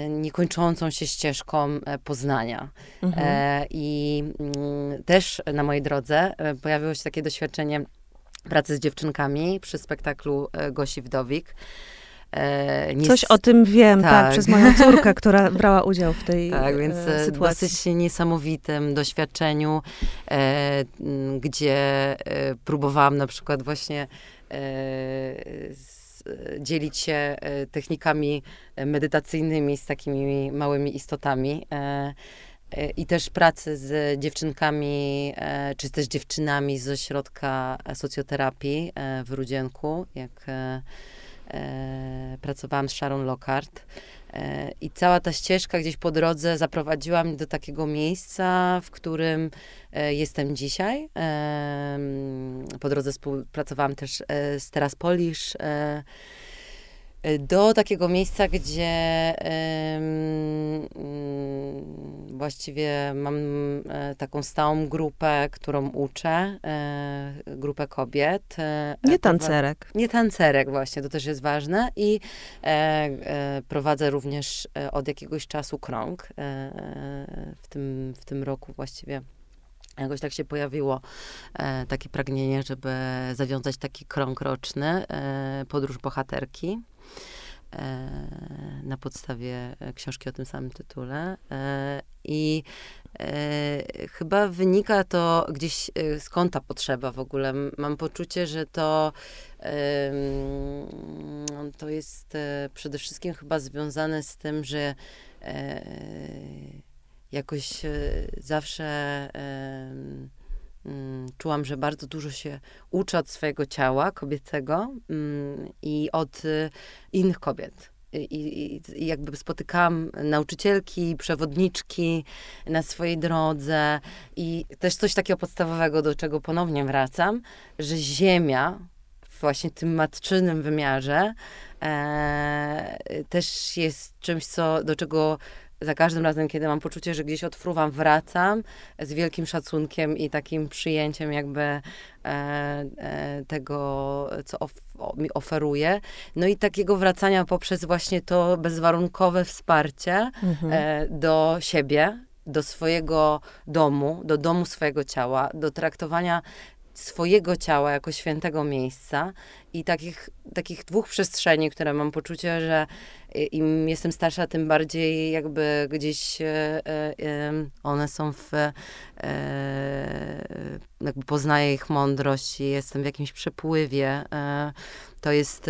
niekończącą się ścieżką e, poznania. Mhm. E, I mm, też na mojej drodze pojawiło się takie doświadczenie pracy z dziewczynkami przy spektaklu Gosi Wdowik. Nie Coś o tym wiem, tak. tak. przez moją córkę, która brała udział w tej Tak, więc sytuacji. dosyć niesamowitym doświadczeniu, gdzie próbowałam na przykład właśnie e, dzielić się e, technikami medytacyjnymi z takimi małymi istotami. I też pracy z dziewczynkami, czy też dziewczynami z ośrodka socjoterapii w Rudzienku, jak pracowałam z Sharon Lockhart. I cała ta ścieżka gdzieś po drodze zaprowadziła mnie do takiego miejsca, w którym e, jestem dzisiaj. Po drodze współpracowałam też e, z Teraz Polish Y, do takiego miejsca, gdzie właściwie mam e, taką stałą grupę, którą uczę, e, grupę kobiet. E, nie tancerek. Nie tancerek właśnie, to też jest ważne i prowadzę również od jakiegoś czasu krąg w tym, w tym roku właściwie jakoś tak się pojawiło e, takie pragnienie, żeby zawiązać taki krąg roczny, e, podróż bohaterki. E, na podstawie książki o tym samym tytule. E, I e, chyba wynika to gdzieś skąd ta potrzeba w ogóle. Mam poczucie, że to, to jest przede wszystkim chyba związane z tym, że jakoś zawsze czułam, że bardzo dużo się uczę od swojego ciała kobiecego mm, i od y, innych kobiet. I, i, jakby spotykałam nauczycielki, przewodniczki na swojej drodze i też coś takiego podstawowego, do czego ponownie wracam, że ziemia właśnie w tym matczynym wymiarze e, też jest czymś, co, do czego za każdym razem, kiedy mam poczucie, że gdzieś odfruwam, wracam z wielkim szacunkiem i takim przyjęciem jakby e, e, tego, co of, o, mi oferuje. No i takiego wracania poprzez właśnie to bezwarunkowe wsparcie mhm. e, do siebie, do swojego domu, do domu swojego ciała, do traktowania swojego ciała jako świętego miejsca i takich, takich dwóch przestrzeni, które mam poczucie, że im jestem starsza, tym bardziej jakby gdzieś e, e, one są w, e, jakby poznaję ich mądrość i jestem w jakimś przepływie. To jest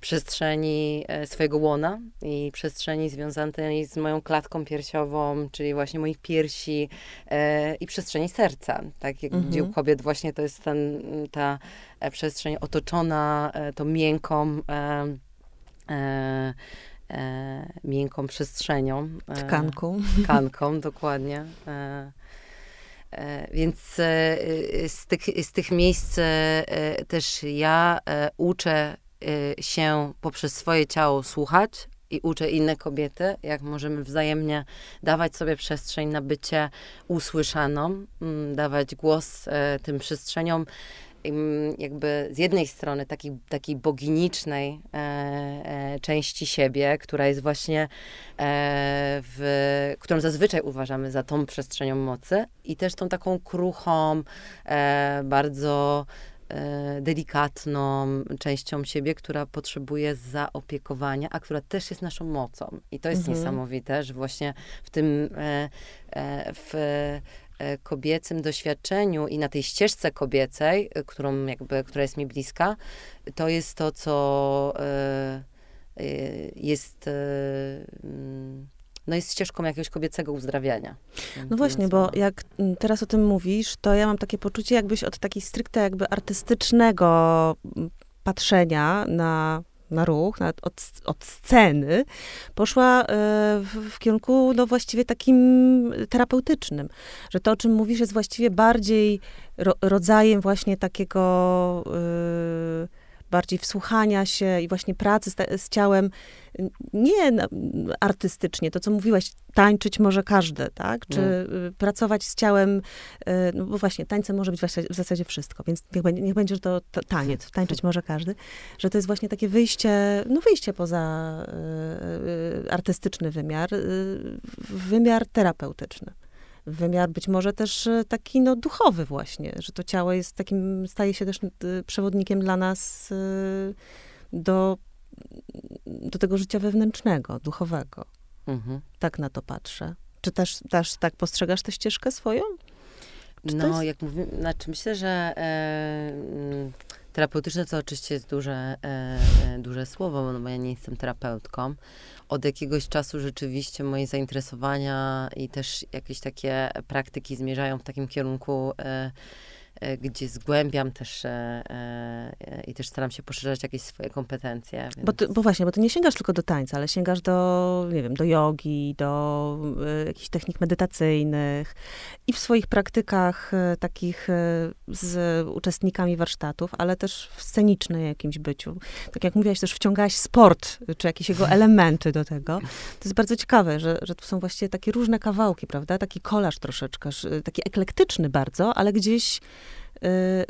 przestrzeni swojego łona i przestrzeni związanej z moją klatką piersiową, czyli właśnie moich piersi i przestrzeni serca. Tak, jak mhm. gdzie u kobiet właśnie to jest ten, ta przestrzeń otoczona tą miękką e, e, miękką przestrzenią. E, tkanką. Tkanką, dokładnie. E, e, więc z tych, z tych miejsc też ja uczę się poprzez swoje ciało słuchać i uczę inne kobiety, jak możemy wzajemnie dawać sobie przestrzeń na bycie usłyszaną, dawać głos tym przestrzeniom jakby z jednej strony takiej, takiej boginicznej e, e, części siebie, która jest właśnie, e, w, którą zazwyczaj uważamy za tą przestrzenią mocy i też tą taką kruchą, e, bardzo e, delikatną częścią siebie, która potrzebuje zaopiekowania, a która też jest naszą mocą. I to jest mhm. niesamowite, że właśnie w tym, e, w kobiecym doświadczeniu i na tej ścieżce kobiecej, e, którą jakby, która jest mi bliska, to jest to, co e, jest mm, no jest ścieżką jakiegoś kobiecego uzdrawiania. No właśnie, bo jak teraz o tym mówisz, to ja mam takie poczucie, jakbyś od takiej stricte jakby artystycznego patrzenia na na ruch, nawet od, od sceny, poszła e, w, w, kierunku no właściwie takim terapeutycznym. Że to, o czym mówisz, jest właściwie bardziej ro, rodzajem właśnie takiego y, bardziej wsłuchania się i właśnie pracy z, z ciałem, nie artystycznie, to co mówiłaś, tańczyć może każdy, tak? Czy mm. pracować z ciałem, y, no bo właśnie, tańcem może być w zasadzie wszystko, więc niech będzie, niech będzie że to taniec, tańczyć może każdy, że to jest właśnie takie wyjście, no wyjście poza y, y, artystyczny wymiar, wymiar terapeutyczny wymiar być może też taki no, duchowy właśnie, że to ciało jest takim, staje się też przewodnikiem dla nas do, do tego życia wewnętrznego, duchowego. Mhm. Tak na to patrzę. Czy też, też tak postrzegasz tę ścieżkę swoją? Czy no, jest... jak mówię, znaczy myślę, że e, terapeutyczne to oczywiście jest duże, e, e, duże słowo, no bo ja nie jestem terapeutką. Od jakiegoś czasu rzeczywiście moje zainteresowania i też jakieś takie praktyki zmierzają w takim kierunku E, gdzie zgłębiam też e, e, i też staram się poszerzać jakieś swoje kompetencje. Więc... Bo, ty, bo właśnie, bo ty nie sięgasz tylko do tańca, ale sięgasz do, nie wiem, do jogi, do jakichś technik medytacyjnych i w swoich praktykach takich z uczestnikami warsztatów, ale też w scenicznej jakimś byciu. Tak jak mówiłaś, też wciągałaś sport, czy jakieś jego elementy do tego. To jest bardzo ciekawe, że, że tu są właściwie takie różne kawałki, prawda? Taki kolaż troszeczkę, taki eklektyczny bardzo, ale gdzieś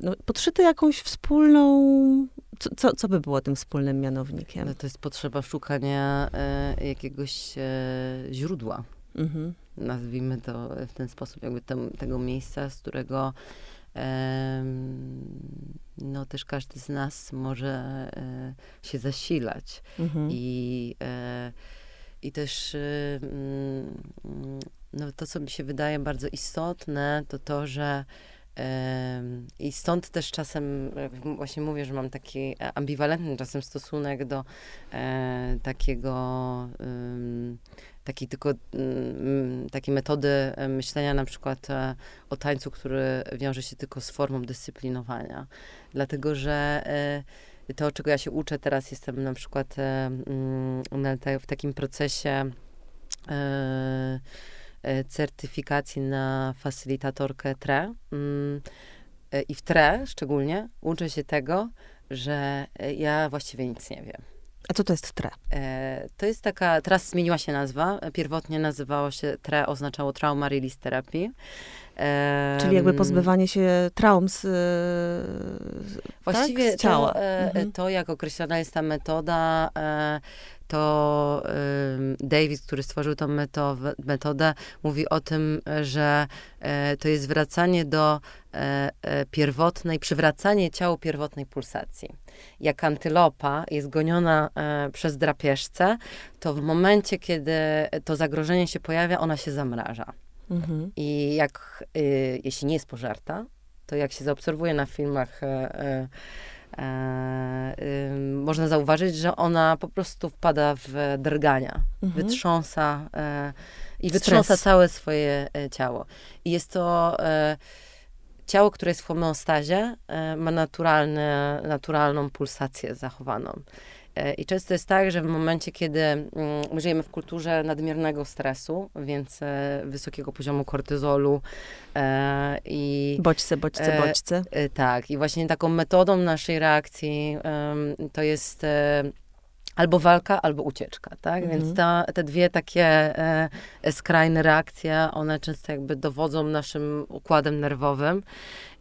no, podszyte jakąś wspólną. Co, co, co by było tym wspólnym mianownikiem? No to jest potrzeba szukania e, jakiegoś e, źródła. Mhm. Nazwijmy to w ten sposób, jakby tego miejsca, z którego e, no też każdy z nas może się zasilać. Mhm. I, I też mm, no, to, co mi się wydaje bardzo istotne, to to, że i stąd też czasem właśnie mówię, że mam taki ambiwalentny czasem stosunek do e, takiego takiej tylko takiej metody e, myślenia na przykład e, o tańcu, który wiąże się tylko z formą dyscyplinowania. Dlatego, że to, czego ja się uczę teraz, jestem na przykład w takim procesie E, certyfikacji na facylitatorkę TRE. Mm, e, I w TRE szczególnie uczę się tego, że e, ja właściwie nic nie wiem. A co to jest TRE? To jest taka, teraz zmieniła się nazwa. Pierwotnie nazywało się TRE, oznaczało Trauma Release Therapy. Czyli jakby pozbywanie się traum z, Właściwie tak? z ciała. To, mhm. to, jak określona jest ta metoda, to Davis, który stworzył tą metodę, mówi o tym, że e, to jest wracanie do e, e, pierwotnej, przywracanie ciału pierwotnej pulsacji. Jak antylopa jest goniona przez drapieżcę, to w momencie, kiedy to zagrożenie się pojawia, ona się zamraża. Mhm. I jak, y, jeśli nie jest pożarta, to jak się zaobserwuje na filmach można zauważyć, że ona po prostu wpada w drgania, mhm. wytrząsa e, i wytrząsa całe swoje e, ciało. I jest to e, ciało, które jest w homeostazie, e, ma naturalne, naturalną pulsację zachowaną. E, I często jest tak, że w momencie, kiedy mm, żyjemy w kulturze nadmiernego stresu, więc e, wysokiego poziomu kortyzolu e, i... Bodźce, bodźce, bodźce. Tak. I właśnie taką metodą naszej reakcji to jest albo walka, albo ucieczka, tak? Mhm. Więc ta, te dwie takie e, skrajne reakcje, one często jakby dowodzą naszym układem nerwowym.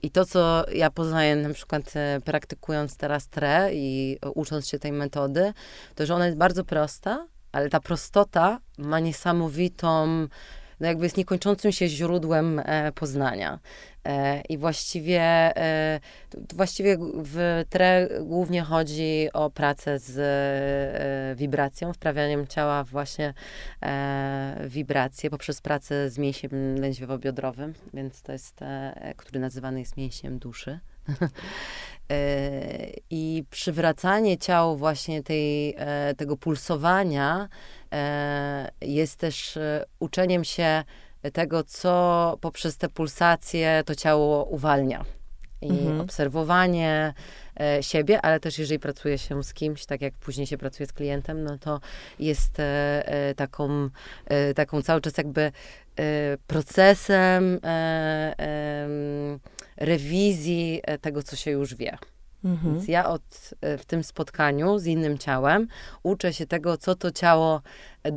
I to, co ja poznaję na przykład e, praktykując teraz TRE i ucząc się tej metody, to, że ona jest bardzo prosta, ale ta prostota ma niesamowitą no jakby jest niekończącym się źródłem e, poznania. E, I właściwie, e, właściwie w TRE głównie chodzi o pracę z wibracją, wprawianiem ciała właśnie wibracje poprzez pracę z mięsiem lędźwiowo-biodrowym, więc to jest, który nazywany jest mięsiem duszy. I przywracanie ciału właśnie tej, tego pulsowania E, jest też e, uczeniem się tego, co poprzez te pulsacje to ciało uwalnia. I mhm. obserwowanie e, siebie, ale też jeżeli pracuje się z kimś, tak jak później się pracuje z klientem, no to jest e, e, taką, e, taką cały czas jakby procesem rewizji tego, co się już wie. Mhm. Więc ja od, w tym spotkaniu z innym ciałem uczę się tego, co to ciało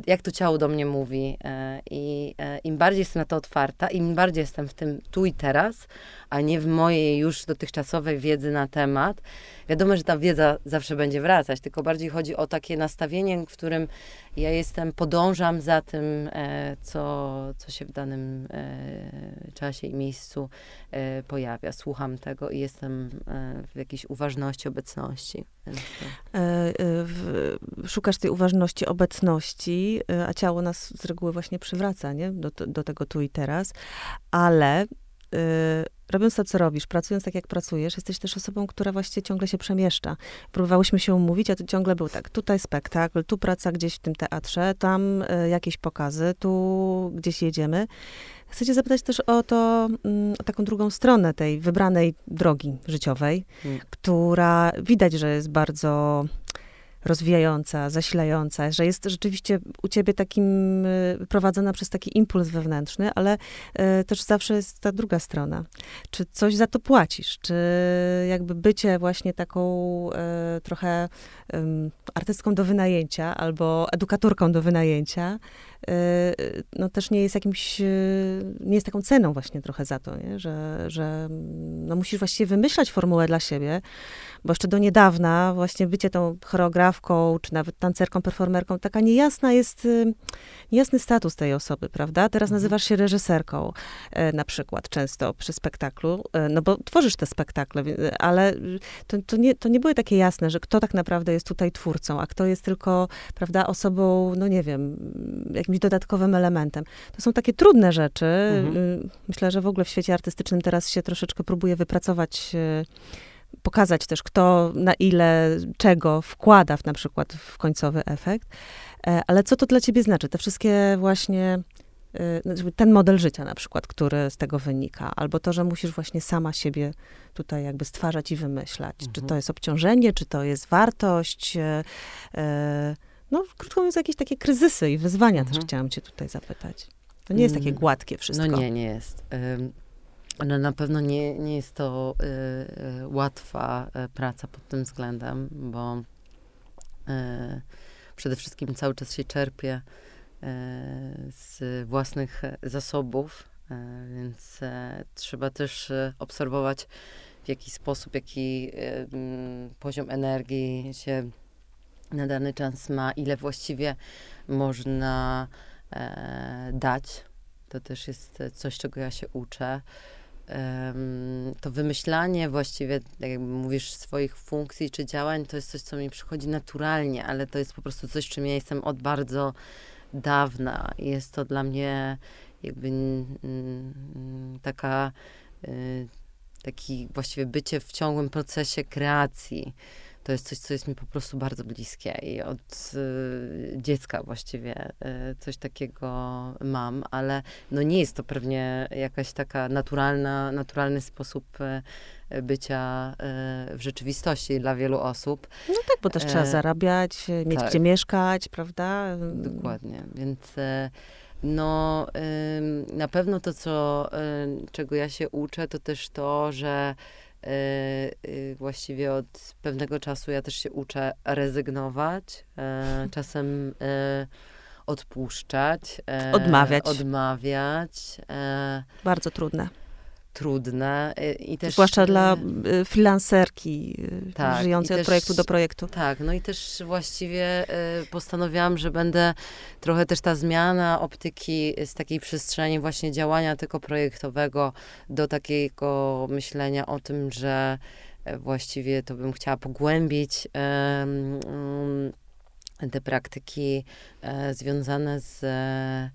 jak to ciało do mnie mówi. E, I e, im bardziej jestem na to otwarta, im bardziej jestem w tym tu i teraz, a nie w mojej już dotychczasowej wiedzy na temat. Wiadomo, że ta wiedza zawsze będzie wracać, tylko bardziej chodzi o takie nastawienie, w którym ja jestem, podążam za tym, e, co, co się w danym czasie i miejscu pojawia. Słucham tego i jestem w jakiejś uważności, obecności. Szukasz tej uważności, obecności Y, a ciało nas z reguły właśnie przywraca, nie? Do, do tego tu i teraz, ale robiąc to, co robisz, pracując tak, jak pracujesz, jesteś też osobą, która właściwie ciągle się przemieszcza. Próbowałyśmy się umówić, a to ciągle był tak, tutaj spektakl, tu praca gdzieś w tym teatrze, tam y, jakieś pokazy, tu gdzieś jedziemy. Chcę cię zapytać też o to, mm, o taką drugą stronę tej wybranej drogi życiowej, hmm. która widać, że jest bardzo rozwijająca, zasilająca, że jest rzeczywiście u ciebie takim y, prowadzona przez taki impuls wewnętrzny, ale y, też zawsze jest ta druga strona. Czy coś za to płacisz? Czy jakby bycie właśnie taką y, trochę artystką do wynajęcia albo edukatorką do wynajęcia, no też nie jest jakimś, nie jest taką ceną właśnie trochę za to, nie? Że, że no musisz właściwie wymyślać formułę dla siebie, bo jeszcze do niedawna właśnie bycie tą choreografką, czy nawet tancerką, performerką, taka niejasna jest, y, niejasny status tej osoby, prawda? Teraz mhm. nazywasz się reżyserką e, na przykład często przy spektaklu, e, no bo tworzysz te spektakle, ale to, to, nie, to nie były takie jasne, że kto tak naprawdę jest tutaj twórcą, a kto jest tylko, prawda, osobą, no nie wiem, jakimś dodatkowym elementem. To są takie trudne rzeczy. Mhm. Y, myślę, że w ogóle w świecie artystycznym teraz się troszeczkę próbuje wypracować y, pokazać też, kto na ile czego wkłada w, na przykład w końcowy efekt. E, ale co to dla ciebie znaczy? Te wszystkie właśnie, y, znaczy ten model życia na przykład, który z tego wynika, albo to, że musisz właśnie sama siebie tutaj jakby stwarzać i wymyślać. Mhm. Czy to jest obciążenie, czy to jest wartość, e, e, no krótko mówiąc, jakieś takie kryzysy i wyzwania mhm. też chciałam cię tutaj zapytać. To nie jest takie mm. gładkie wszystko. No nie, nie jest. No na pewno nie, nie jest to y, y, łatwa y, praca pod tym względem, bo y, przede wszystkim cały czas się czerpie z własnych zasobów, y, więc trzeba też obserwować w jaki sposób, jaki poziom energii się na dany czas ma, ile właściwie można dać. To też jest coś, czego ja się uczę to wymyślanie właściwie, tak jakby mówisz, swoich funkcji czy działań, to jest coś, co mi przychodzi naturalnie, ale to jest po prostu coś, czym ja jestem od bardzo dawna. Jest to dla mnie jakby taka, y, taki właściwie bycie w ciągłym procesie kreacji to jest coś, co jest mi po prostu bardzo bliskie i od y, dziecka właściwie y, coś takiego mam, ale no nie jest to pewnie jakaś taka naturalna, naturalny sposób y, bycia y, w rzeczywistości dla wielu osób. No tak, bo też trzeba e, zarabiać, mieć tak. gdzie mieszkać, prawda? Dokładnie, więc y, no, na pewno to, co, y, czego ja się uczę, to też to, że y, właściwie od pewnego czasu ja też się uczę rezygnować, e, czasem e, odpuszczać. Odmawiać. Odmawiać. Bardzo trudne trudne. Y, I też, Zwłaszcza dla y, freelancerki y, tak, żyjącej od projektu do projektu. Tak, no i też właściwie postanowiłam, że będę trochę też ta zmiana optyki z takiej przestrzeni właśnie działania tylko projektowego do takiego myślenia o tym, że e, właściwie to bym chciała pogłębić um, te praktyki e, związane z Mm,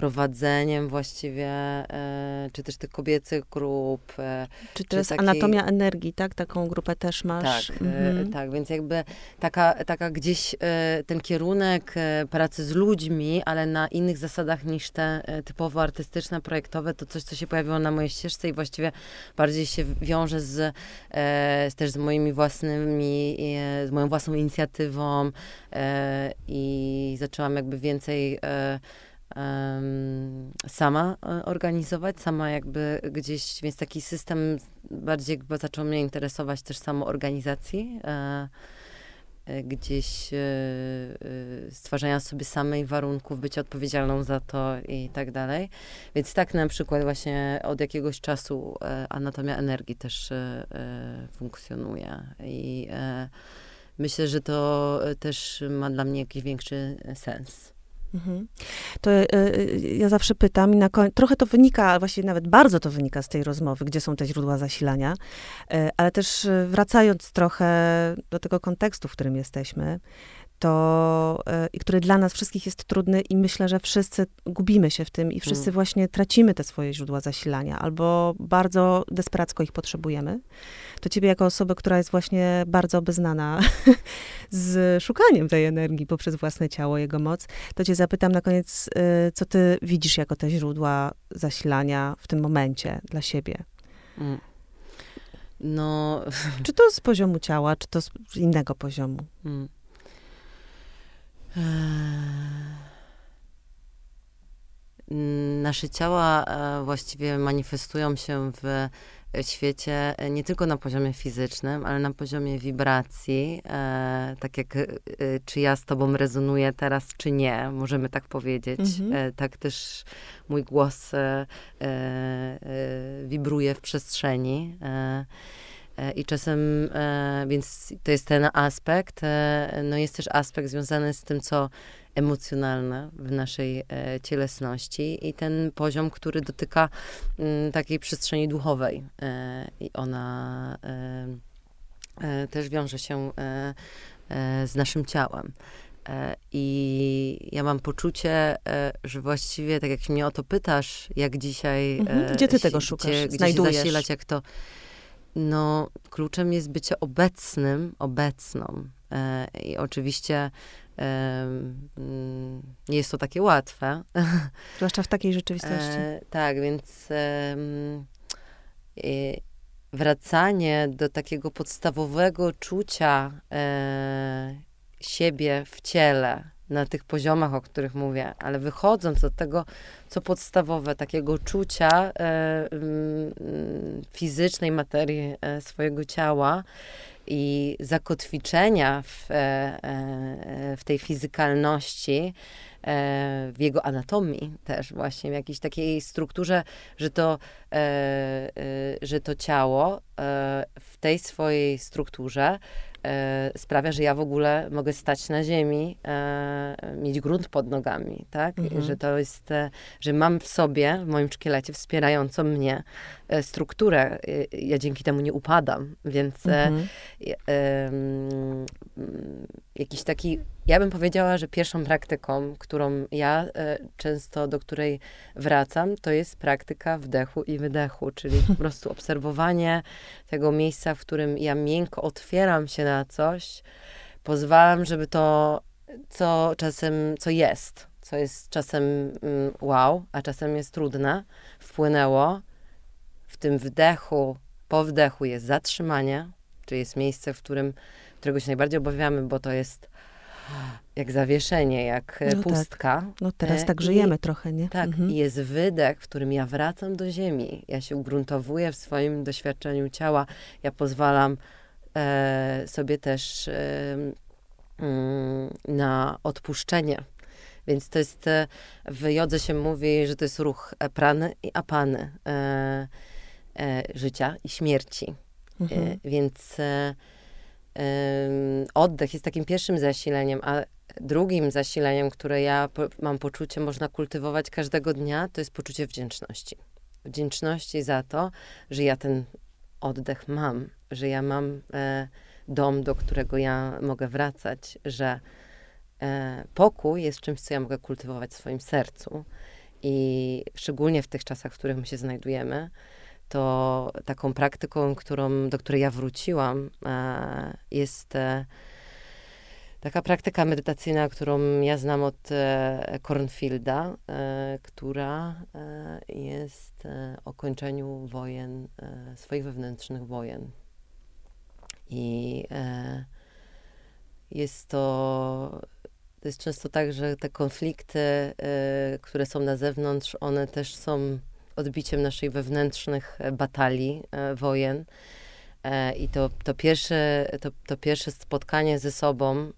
prowadzeniem właściwie, e, czy też tych kobiecych grup. E, czy to jest takiej... anatomia energii, tak? Taką grupę też masz. Tak, e, mhm. tak, więc jakby taka, taka gdzieś ten kierunek pracy z ludźmi, ale na innych zasadach niż te typowo artystyczne, projektowe, to coś, co się pojawiło na mojej ścieżce i właściwie bardziej się wiąże z, z też z moimi własnymi, z moją własną inicjatywą i zaczęłam jakby więcej sama e, organizować, sama jakby gdzieś, więc taki system bardziej jakby zaczął mnie interesować też samoorganizacji, e, e, gdzieś stwarzania sobie samej warunków, być odpowiedzialną za to i tak dalej. Więc tak na przykład właśnie od jakiegoś czasu anatomia energii też funkcjonuje i myślę, że to też ma dla mnie jakiś większy sens. Mhm. To y, ja zawsze pytam i na koń... trochę to wynika, właściwie nawet bardzo to wynika z tej rozmowy, gdzie są te źródła zasilania, y, ale też wracając trochę do tego kontekstu, w którym jesteśmy, to e, i który dla nas wszystkich jest trudny i myślę, że wszyscy gubimy się w tym i wszyscy mm. właśnie tracimy te swoje źródła zasilania albo bardzo desperacko ich potrzebujemy, to ciebie jako osoba, która jest właśnie bardzo obeznana z szukaniem tej energii poprzez własne ciało, jego moc, to cię zapytam na koniec, e, co ty widzisz jako te źródła zasilania w tym momencie dla siebie? Mm. No... Czy to z poziomu ciała, czy to z innego poziomu? Mm. Nasze ciała e, właściwie manifestują się w świecie e, nie tylko na poziomie fizycznym, ale na poziomie wibracji, e, tak jak czy ja z tobą rezonuję teraz, czy nie, możemy tak powiedzieć. Mhm. tak też mój głos wibruje w przestrzeni. E, I czasem, e, więc to jest ten aspekt. E, no jest też aspekt związany z tym, co emocjonalne w naszej cielesności i ten poziom, który dotyka mm, takiej przestrzeni duchowej. I ona też wiąże się z naszym ciałem. I ja mam poczucie, że właściwie, tak jak mnie o to pytasz, jak dzisiaj. Mhm. Gdzie ty tego szukasz? Gdzie, Znajdujesz? Gdzie się zasilać, jak to no, kluczem jest bycie obecnym, obecną. E, I oczywiście e, nie jest to takie łatwe. Zwłaszcza w takiej rzeczywistości. E, tak, więc wracanie do takiego podstawowego czucia siebie w ciele, na tych poziomach, o których mówię, ale wychodząc od tego, co podstawowe, takiego czucia e, fizycznej materii swojego ciała i zakotwiczenia w, e, e w tej fizykalności, e, w jego anatomii też właśnie, w jakiejś takiej strukturze, że to, że to ciało w tej swojej strukturze sprawia, że ja w ogóle mogę stać na ziemi, e, mieć grunt pod nogami, tak? Mhm. Że to jest, e, że mam w sobie, w moim szkielecie wspierającą mnie e, strukturę. Ja dzięki temu nie upadam, więc e, mhm. Jakiś taki ja bym powiedziała, że pierwszą praktyką, którą ja e, często, do której wracam, to jest praktyka wdechu i wydechu, czyli po prostu obserwowanie tego miejsca, w którym ja miękko otwieram się na coś, pozwalam, żeby to, co czasem, co jest, co jest czasem mm, wow, a czasem jest trudne, wpłynęło. W tym wdechu, po wdechu jest zatrzymanie, czyli jest miejsce, w którym, którego się najbardziej obawiamy, bo to jest jak zawieszenie, jak e, no tak. pustka. Tak. No teraz tak żyjemy I, trochę, nie? Tak, mhm. jest wydech, w którym ja wracam do ziemi. Ja się ugruntowuję w swoim doświadczeniu ciała. Ja pozwalam e, sobie też e, mm, na odpuszczenie. Więc to jest, e, w jodze się mówi, że to jest ruch prany i apany e, e, życia i śmierci. Mhm. więc oddech jest takim pierwszym zasileniem, a drugim zasileniem, które ja po, mam poczucie, można kultywować każdego dnia, to jest poczucie wdzięczności. Wdzięczności za to, że ja ten oddech mam, że ja mam e, dom, do którego ja mogę wracać, że e, pokój jest czymś, co ja mogę kultywować w swoim sercu. I szczególnie w tych czasach, w których my się znajdujemy, to taką praktyką, którą, do której ja wróciłam, e, jest e, taka praktyka medytacyjna, którą ja znam od e, Cornfielda, która jest o kończeniu wojen, swoich wewnętrznych wojen. I jest to to jest często tak, że te konflikty, które są na zewnątrz, one też są odbiciem naszych wewnętrznych e, batalii, e, wojen. E, I to, to, pierwsze, to, to pierwsze spotkanie ze sobą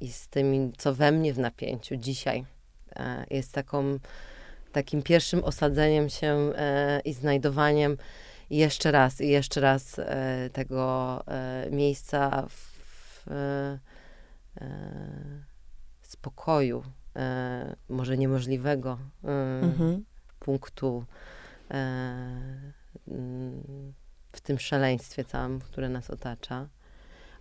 i z tym, co we mnie w napięciu dzisiaj, jest taką, takim pierwszym osadzeniem się i znajdowaniem jeszcze raz i jeszcze raz tego miejsca w, spokoju, może niemożliwego. Mhm punktu e, w tym szaleństwie całym, które nas otacza.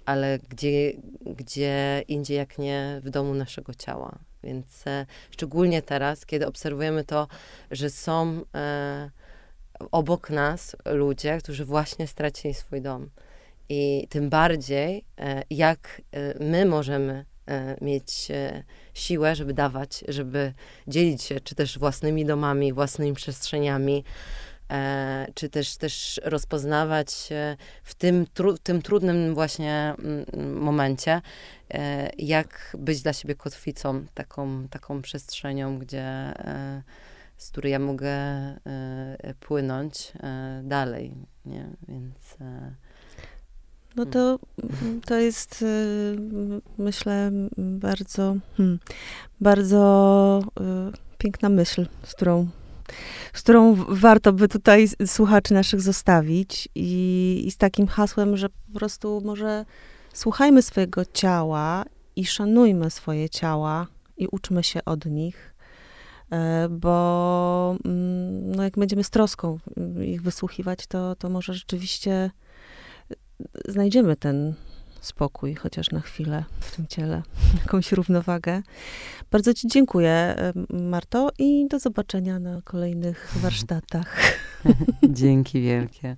ale gdzie, gdzie indziej jak nie w domu naszego ciała. Więc e, szczególnie teraz, kiedy obserwujemy to, że są e, obok nas ludzie, którzy właśnie stracili swój dom. I tym bardziej, jak my możemy mieć e, siłę, żeby dawać, żeby dzielić się, czy też własnymi domami, własnymi przestrzeniami, e, czy też, też rozpoznawać w tym, tru, tym trudnym właśnie mm, momencie, e, jak być dla siebie kotwicą, taką, taką przestrzenią, gdzie, e, z której ja mogę e, płynąć e, dalej, nie? Więc... No to, to jest, myślę, bardzo, hmm, bardzo piękna myśl, z którą z którą warto by tutaj słuchaczy naszych zostawić i, i z takim hasłem, że po prostu może słuchajmy swojego ciała i szanujmy swoje ciała i uczmy się od nich, e, bo mm, no jak będziemy z troską mm, ich wysłuchiwać, to, to może rzeczywiście znajdziemy ten, spokój, chociaż na chwilę w tym ciele, jakąś równowagę. Bardzo Ci dziękuję, Marto, i do zobaczenia na kolejnych warsztatach. Dzięki wielkie.